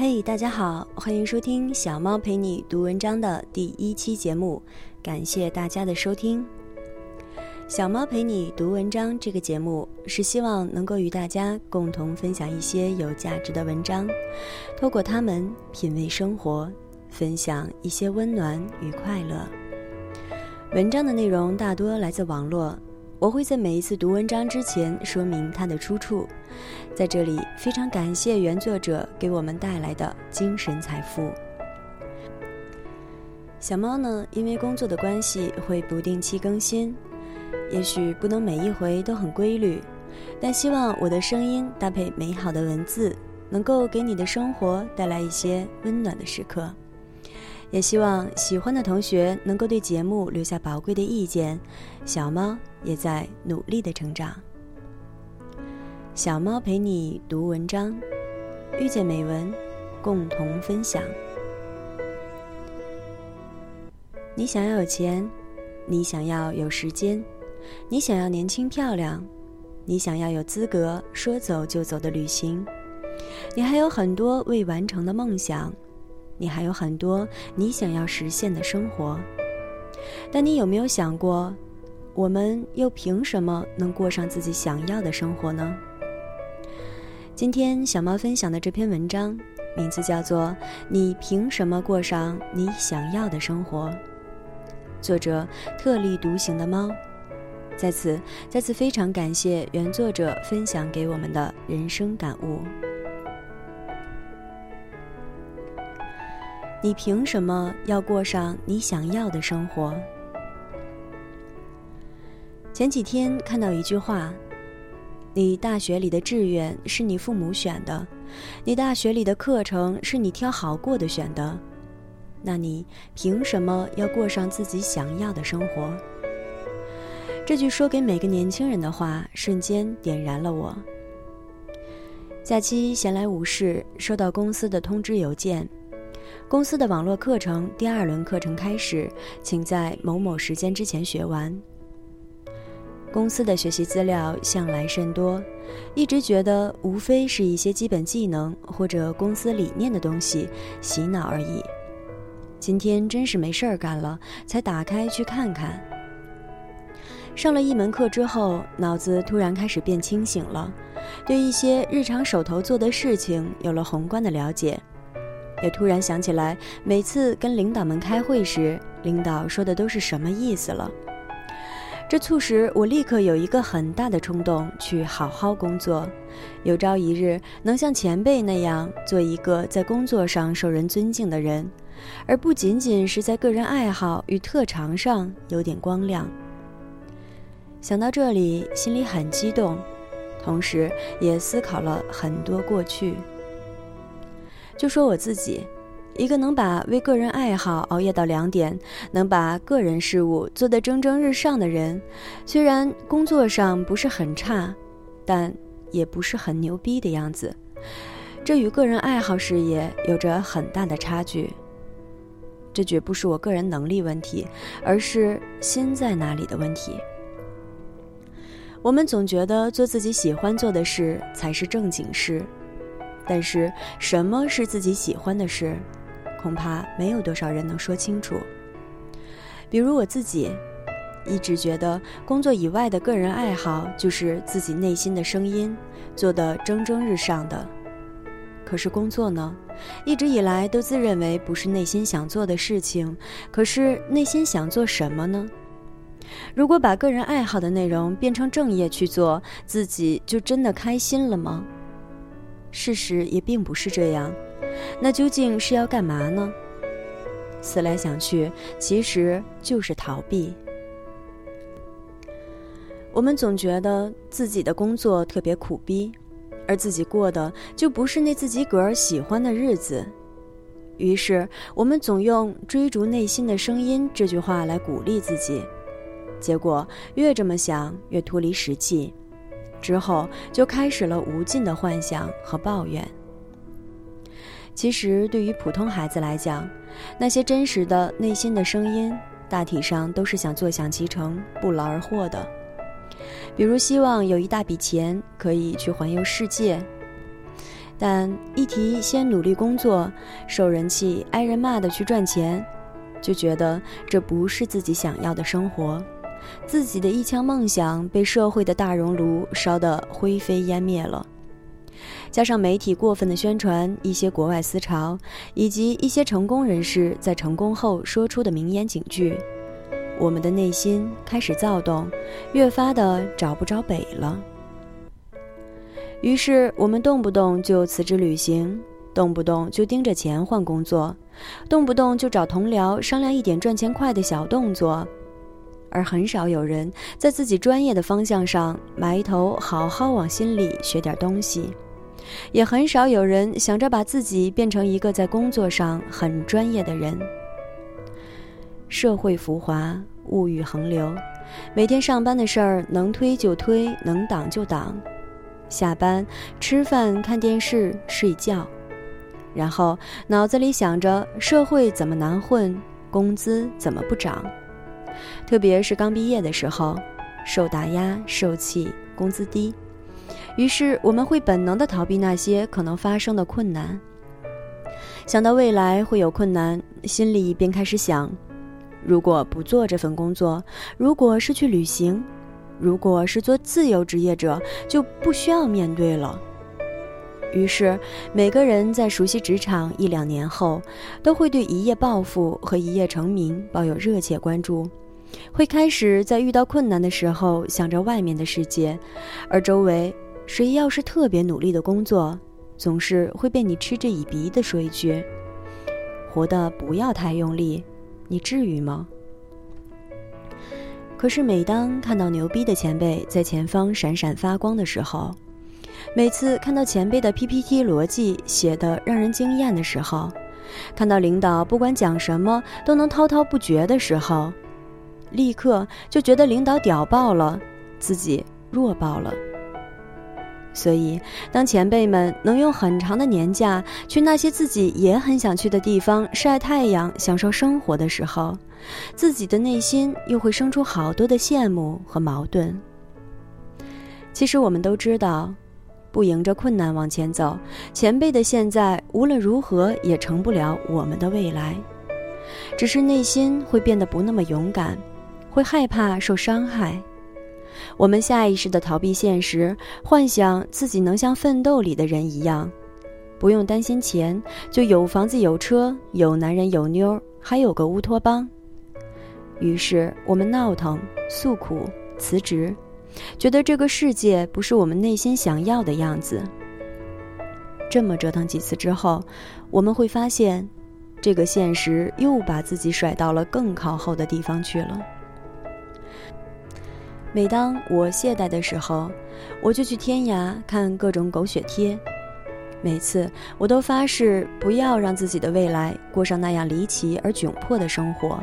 嘿，大家好，欢迎收听小猫陪你读文章的第一期节目，感谢大家的收听。小猫陪你读文章这个节目是希望能够与大家共同分享一些有价值的文章，透过它们品味生活，分享一些温暖与快乐。文章的内容大多来自网络。我会在每一次读文章之前说明它的出处，在这里非常感谢原作者给我们带来的精神财富。小猫呢，因为工作的关系会不定期更新，也许不能每一回都很规律，但希望我的声音搭配美好的文字，能够给你的生活带来一些温暖的时刻。也希望喜欢的同学能够对节目留下宝贵的意见。小猫也在努力的成长。小猫陪你读文章，遇见美文，共同分享。你想要有钱，你想要有时间，你想要年轻漂亮，你想要有资格说走就走的旅行，你还有很多未完成的梦想。你还有很多你想要实现的生活，但你有没有想过，我们又凭什么能过上自己想要的生活呢？今天小猫分享的这篇文章，名字叫做《你凭什么过上你想要的生活》，作者特立独行的猫。在此，再次非常感谢原作者分享给我们的人生感悟。你凭什么要过上你想要的生活？前几天看到一句话：“你大学里的志愿是你父母选的，你大学里的课程是你挑好过的选的，那你凭什么要过上自己想要的生活？”这句说给每个年轻人的话，瞬间点燃了我。假期闲来无事，收到公司的通知邮件。公司的网络课程第二轮课程开始，请在某某时间之前学完。公司的学习资料向来甚多，一直觉得无非是一些基本技能或者公司理念的东西，洗脑而已。今天真是没事儿干了，才打开去看看。上了一门课之后，脑子突然开始变清醒了，对一些日常手头做的事情有了宏观的了解。也突然想起来，每次跟领导们开会时，领导说的都是什么意思了。这促使我立刻有一个很大的冲动，去好好工作，有朝一日能像前辈那样做一个在工作上受人尊敬的人，而不仅仅是在个人爱好与特长上有点光亮。想到这里，心里很激动，同时也思考了很多过去。就说我自己，一个能把为个人爱好熬夜到两点，能把个人事务做得蒸蒸日上的人，虽然工作上不是很差，但也不是很牛逼的样子。这与个人爱好事业有着很大的差距。这绝不是我个人能力问题，而是心在哪里的问题。我们总觉得做自己喜欢做的事才是正经事。但是，什么是自己喜欢的事，恐怕没有多少人能说清楚。比如我自己，一直觉得工作以外的个人爱好就是自己内心的声音，做得蒸蒸日上的。可是工作呢，一直以来都自认为不是内心想做的事情。可是内心想做什么呢？如果把个人爱好的内容变成正业去做，自己就真的开心了吗？事实也并不是这样，那究竟是要干嘛呢？思来想去，其实就是逃避。我们总觉得自己的工作特别苦逼，而自己过的就不是那自己个儿喜欢的日子，于是我们总用“追逐内心的声音”这句话来鼓励自己，结果越这么想，越脱离实际。之后就开始了无尽的幻想和抱怨。其实，对于普通孩子来讲，那些真实的内心的声音，大体上都是想坐享其成、不劳而获的。比如，希望有一大笔钱可以去环游世界；但一提先努力工作、受人气、挨人骂的去赚钱，就觉得这不是自己想要的生活，自己的一腔梦想被社会的大熔炉烧得灰飞烟灭了。加上媒体过分的宣传一些国外思潮，以及一些成功人士在成功后说出的名言警句，我们的内心开始躁动，越发的找不着北了。于是，我们动不动就辞职旅行，动不动就盯着钱换工作，动不动就找同僚商量一点赚钱快的小动作，而很少有人在自己专业的方向上埋头好好往心里学点东西，也很少有人想着把自己变成一个在工作上很专业的人。社会浮华，物欲横流，每天上班的事儿能推就推，能挡就挡。下班、吃饭、看电视、睡觉，然后脑子里想着社会怎么难混，工资怎么不涨。特别是刚毕业的时候，受打压、受气，工资低，于是我们会本能的逃避那些可能发生的困难。想到未来会有困难，心里便开始想：如果不做这份工作，如果是去旅行。如果是做自由职业者，就不需要面对了。于是，每个人在熟悉职场一两年后，都会对一夜暴富和一夜成名抱有热切关注，会开始在遇到困难的时候想着外面的世界，而周围谁要是特别努力的工作，总是会被你嗤之以鼻的说一句：“活得不要太用力，你至于吗？”可是，每当看到牛逼的前辈在前方闪闪发光的时候，每次看到前辈的 PPT 逻辑写得让人惊艳的时候，看到领导不管讲什么都能滔滔不绝的时候，立刻就觉得领导屌爆了，自己弱爆了。所以，当前辈们能用很长的年假去那些自己也很想去的地方晒太阳、享受生活的时候，自己的内心又会生出好多的羡慕和矛盾。其实，我们都知道，不迎着困难往前走，前辈的现在无论如何也成不了我们的未来，只是内心会变得不那么勇敢，会害怕受伤害。我们下意识地逃避现实，幻想自己能像奋斗里的人一样，不用担心钱，就有房子、有车、有男人、有妞，还有个乌托邦。于是我们闹腾、诉苦、辞职，觉得这个世界不是我们内心想要的样子。这么折腾几次之后，我们会发现，这个现实又把自己甩到了更靠后的地方去了。每当我懈怠的时候，我就去天涯看各种狗血贴。每次我都发誓不要让自己的未来过上那样离奇而窘迫的生活。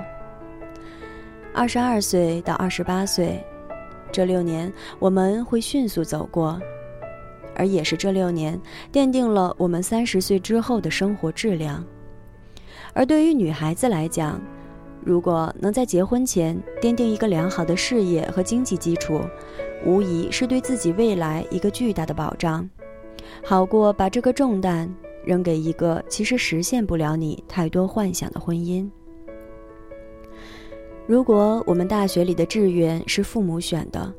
二十二岁到二十八岁，这六年我们会迅速走过，而也是这六年奠定了我们三十岁之后的生活质量。而对于女孩子来讲，如果能在结婚前奠定一个良好的事业和经济基础，无疑是对自己未来一个巨大的保障，好过把这个重担扔给一个其实实现不了你太多幻想的婚姻。如果我们大学里的志愿是父母选的，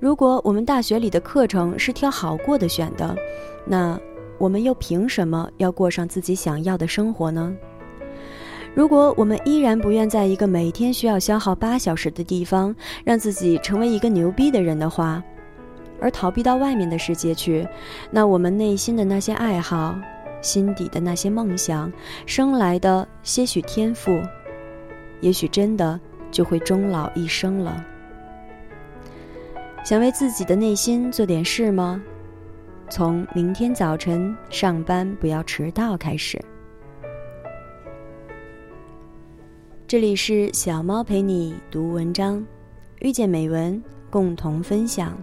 如果我们大学里的课程是挑好过的选的，那我们又凭什么要过上自己想要的生活呢？如果我们依然不愿在一个每天需要消耗八小时的地方，让自己成为一个牛逼的人的话，而逃避到外面的世界去，那我们内心的那些爱好，心底的那些梦想，生来的些许天赋，也许真的就会终老一生了。想为自己的内心做点事吗？从明天早晨上班不要迟到开始。这里是小猫陪你读文章，遇见美文，共同分享。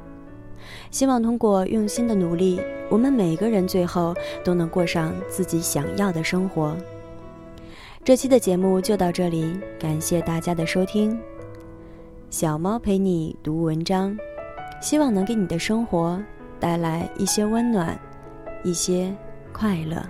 希望通过用心的努力，我们每个人最后都能过上自己想要的生活。这期的节目就到这里，感谢大家的收听。小猫陪你读文章，希望能给你的生活带来一些温暖，一些快乐。